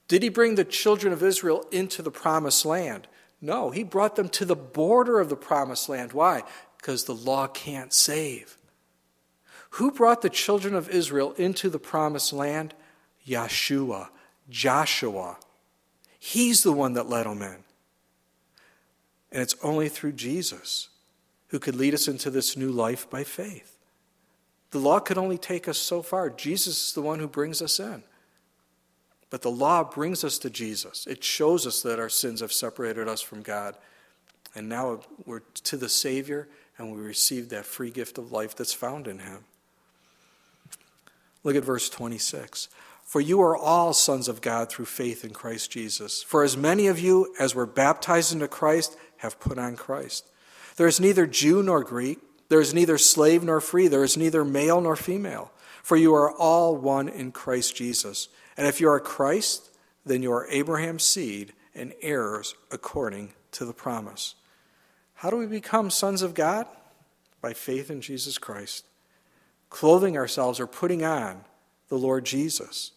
did he bring the children of Israel into the promised land? No, he brought them to the border of the promised land. Why? Because the law can't save. Who brought the children of Israel into the promised land? Yeshua, Joshua. He's the one that led them in. And it's only through Jesus who could lead us into this new life by faith. The law could only take us so far. Jesus is the one who brings us in. But the law brings us to Jesus. It shows us that our sins have separated us from God. And now we're to the Savior and we receive that free gift of life that's found in Him. Look at verse 26. For you are all sons of God through faith in Christ Jesus. For as many of you as were baptized into Christ have put on Christ. There is neither Jew nor Greek, there is neither slave nor free, there is neither male nor female, for you are all one in Christ Jesus. And if you are Christ, then you are Abraham's seed and heirs according to the promise. How do we become sons of God? By faith in Jesus Christ clothing ourselves or putting on the Lord Jesus.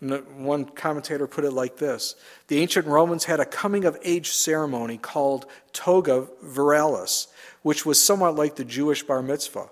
One commentator put it like this The ancient Romans had a coming of age ceremony called toga virilis, which was somewhat like the Jewish bar mitzvah.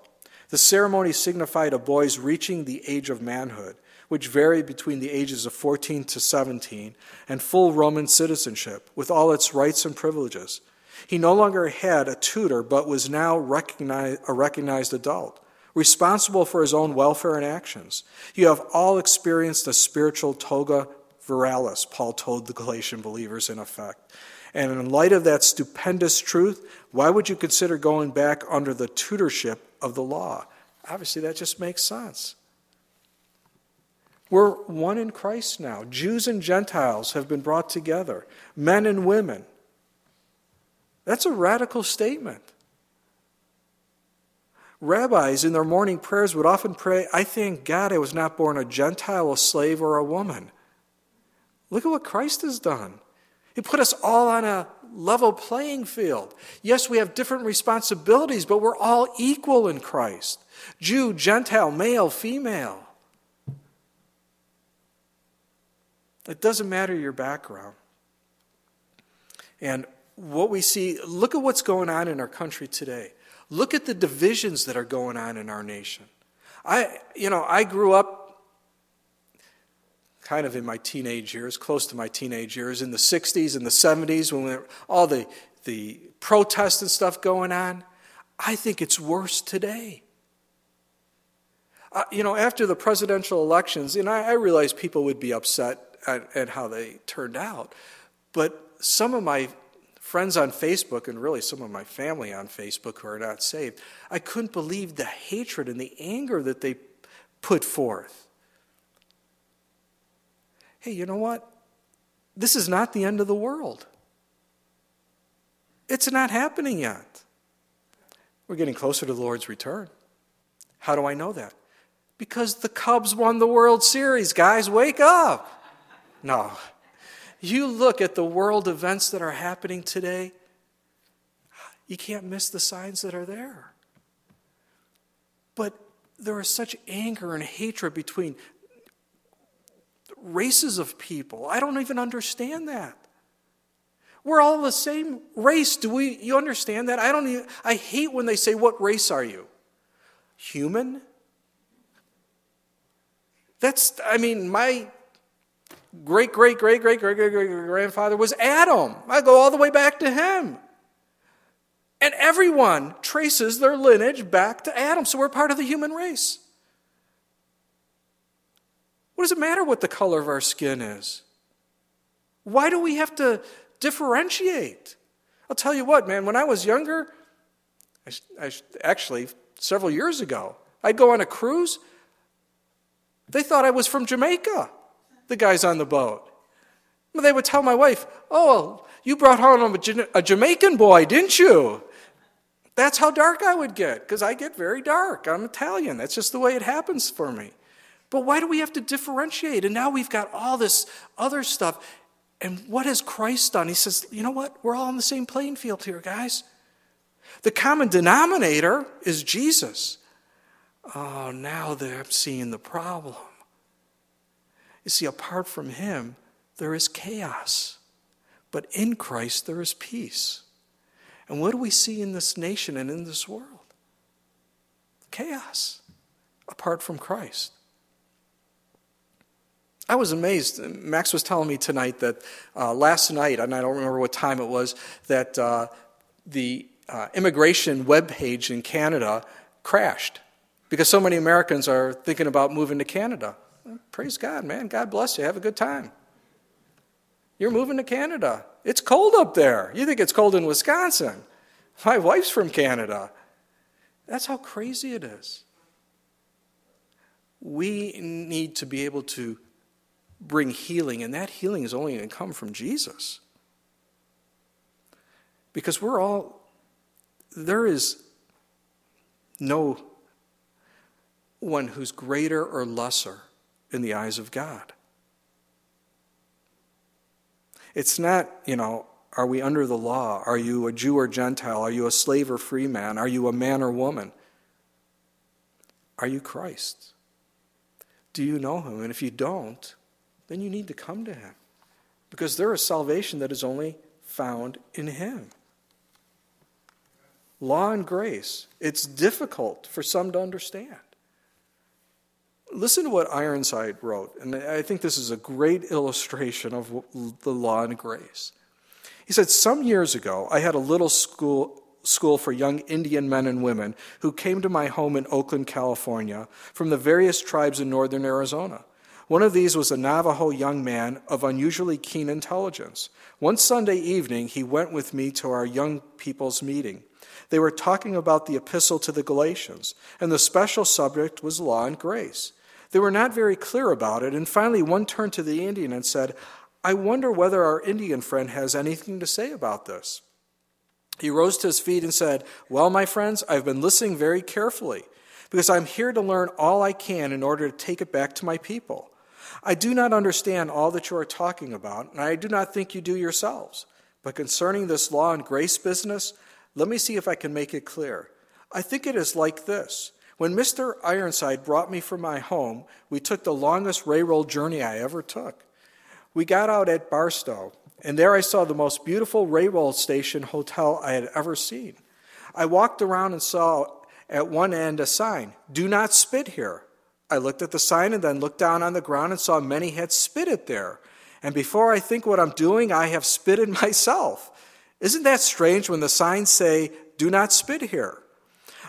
The ceremony signified a boy's reaching the age of manhood, which varied between the ages of 14 to 17, and full Roman citizenship, with all its rights and privileges. He no longer had a tutor, but was now a recognized adult, responsible for his own welfare and actions. You have all experienced a spiritual toga virilis, Paul told the Galatian believers in effect. And in light of that stupendous truth, why would you consider going back under the tutorship of the law? Obviously, that just makes sense. We're one in Christ now. Jews and Gentiles have been brought together, men and women. That's a radical statement. Rabbis in their morning prayers would often pray, I thank God I was not born a Gentile, a slave, or a woman. Look at what Christ has done. He put us all on a level playing field. Yes, we have different responsibilities, but we're all equal in Christ Jew, Gentile, male, female. It doesn't matter your background. And what we see, look at what's going on in our country today. Look at the divisions that are going on in our nation. I, you know, I grew up kind of in my teenage years, close to my teenage years, in the 60s and the 70s when we all the the protests and stuff going on, I think it's worse today. Uh, you know, after the presidential elections, and I, I realize people would be upset at, at how they turned out, but some of my friends on Facebook, and really some of my family on Facebook who are not saved, I couldn't believe the hatred and the anger that they put forth. Hey, you know what? This is not the end of the world. It's not happening yet. We're getting closer to the Lord's return. How do I know that? Because the Cubs won the World Series. Guys, wake up. No. You look at the world events that are happening today, you can't miss the signs that are there. But there is such anger and hatred between races of people. I don't even understand that. We're all the same race. Do we you understand that? I don't even, I hate when they say what race are you? Human? That's I mean my great great great great great great great grandfather was Adam. I go all the way back to him. And everyone traces their lineage back to Adam. So we're part of the human race. What does it matter what the color of our skin is? Why do we have to differentiate? I'll tell you what, man, when I was younger, I, I, actually, several years ago, I'd go on a cruise. They thought I was from Jamaica, the guys on the boat. They would tell my wife, Oh, you brought home a, a Jamaican boy, didn't you? That's how dark I would get, because I get very dark. I'm Italian. That's just the way it happens for me. But why do we have to differentiate? And now we've got all this other stuff. And what has Christ done? He says, you know what? We're all on the same playing field here, guys. The common denominator is Jesus. Oh, now they're seeing the problem. You see, apart from him, there is chaos. But in Christ, there is peace. And what do we see in this nation and in this world? Chaos apart from Christ. I was amazed. Max was telling me tonight that uh, last night, and I don't remember what time it was, that uh, the uh, immigration web page in Canada crashed because so many Americans are thinking about moving to Canada. Praise God, man. God bless you. Have a good time. You're moving to Canada. It's cold up there. You think it's cold in Wisconsin. My wife's from Canada. That's how crazy it is. We need to be able to bring healing, and that healing is only going to come from Jesus. Because we're all, there is no one who's greater or lesser in the eyes of God. It's not, you know, are we under the law? Are you a Jew or Gentile? Are you a slave or free man? Are you a man or woman? Are you Christ? Do you know him? And if you don't, then you need to come to Him because there is salvation that is only found in Him. Law and grace, it's difficult for some to understand. Listen to what Ironside wrote, and I think this is a great illustration of the law and grace. He said, Some years ago, I had a little school, school for young Indian men and women who came to my home in Oakland, California, from the various tribes in northern Arizona. One of these was a Navajo young man of unusually keen intelligence. One Sunday evening, he went with me to our young people's meeting. They were talking about the epistle to the Galatians, and the special subject was law and grace. They were not very clear about it, and finally one turned to the Indian and said, I wonder whether our Indian friend has anything to say about this. He rose to his feet and said, Well, my friends, I've been listening very carefully because I'm here to learn all I can in order to take it back to my people. I do not understand all that you are talking about, and I do not think you do yourselves. But concerning this law and grace business, let me see if I can make it clear. I think it is like this. When Mr. Ironside brought me from my home, we took the longest railroad journey I ever took. We got out at Barstow, and there I saw the most beautiful railroad station hotel I had ever seen. I walked around and saw at one end a sign, Do not spit here. I looked at the sign and then looked down on the ground and saw many had spit it there. And before I think what I'm doing, I have spitted myself. Isn't that strange when the signs say, do not spit here?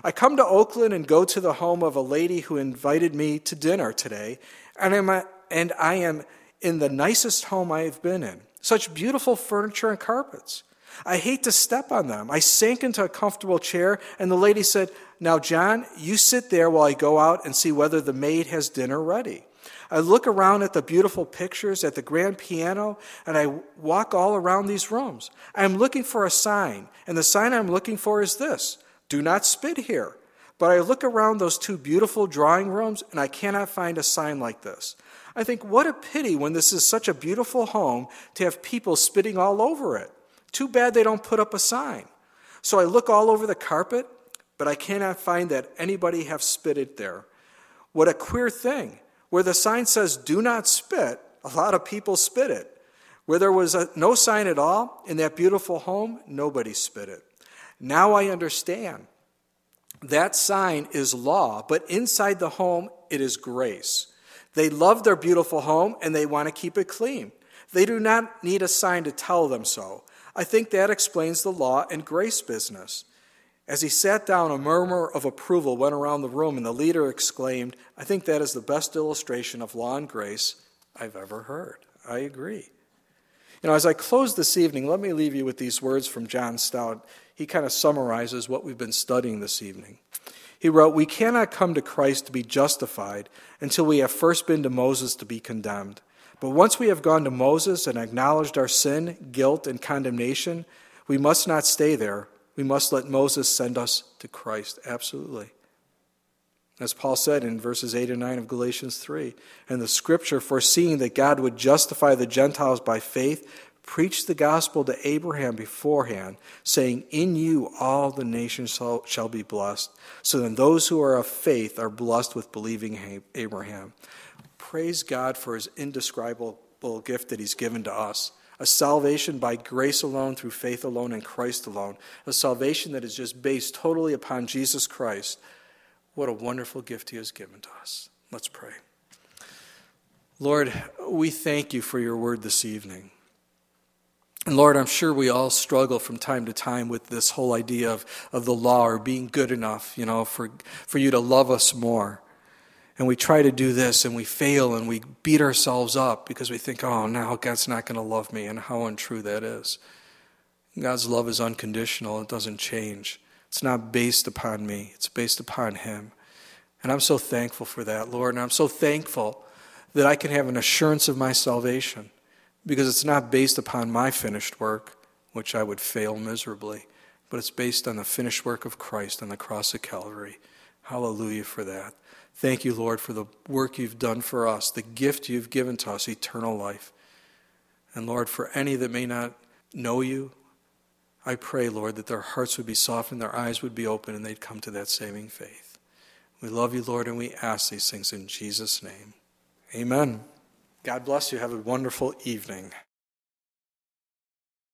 I come to Oakland and go to the home of a lady who invited me to dinner today, and, I'm, and I am in the nicest home I have been in. Such beautiful furniture and carpets. I hate to step on them. I sank into a comfortable chair, and the lady said, Now, John, you sit there while I go out and see whether the maid has dinner ready. I look around at the beautiful pictures at the grand piano, and I walk all around these rooms. I am looking for a sign, and the sign I'm looking for is this Do not spit here. But I look around those two beautiful drawing rooms, and I cannot find a sign like this. I think, what a pity when this is such a beautiful home to have people spitting all over it. Too bad they don't put up a sign. So I look all over the carpet, but I cannot find that anybody have spitted there. What a queer thing. Where the sign says, do not spit, a lot of people spit it. Where there was a, no sign at all in that beautiful home, nobody spit it. Now I understand. That sign is law, but inside the home, it is grace. They love their beautiful home and they want to keep it clean. They do not need a sign to tell them so. I think that explains the law and grace business. As he sat down, a murmur of approval went around the room, and the leader exclaimed, I think that is the best illustration of law and grace I've ever heard. I agree. You know, as I close this evening, let me leave you with these words from John Stott. He kind of summarizes what we've been studying this evening. He wrote, We cannot come to Christ to be justified until we have first been to Moses to be condemned. But once we have gone to Moses and acknowledged our sin, guilt, and condemnation, we must not stay there. We must let Moses send us to Christ. Absolutely. As Paul said in verses 8 and 9 of Galatians 3, and the scripture foreseeing that God would justify the Gentiles by faith, preached the gospel to Abraham beforehand, saying, In you all the nations shall, be blessed. So then those who are of faith are blessed with believing Abraham praise God for his indescribable gift that he's given to us a salvation by grace alone, through faith alone, in Christ alone, a salvation that is just based totally upon Jesus Christ. What a wonderful gift he has given to us. Let's pray. Lord, we thank you for your word this evening. And Lord, I'm sure we all struggle from time to time with this whole idea of, of the law or being good enough, you know, for, for you to love us more and we try to do this and we fail and we beat ourselves up because we think, oh, now God's not going to love me, and how untrue that is. God's love is unconditional, it doesn't change. It's not based upon me, it's based upon Him. And I'm so thankful for that, Lord, and I'm so thankful that I can have an assurance of my salvation because it's not based upon my finished work, which I would fail miserably, but it's based on the finished work of Christ on the cross of Calvary. Hallelujah for that. Thank you, Lord, for the work you've done for us, the gift you've given to us, eternal life. And Lord, for any that may not know you, I pray, Lord, that their hearts would be softened, their eyes would be open, and they'd come to that saving faith. We love you, Lord, and we ask these things in Jesus' name. Amen. God bless you. Have a wonderful evening.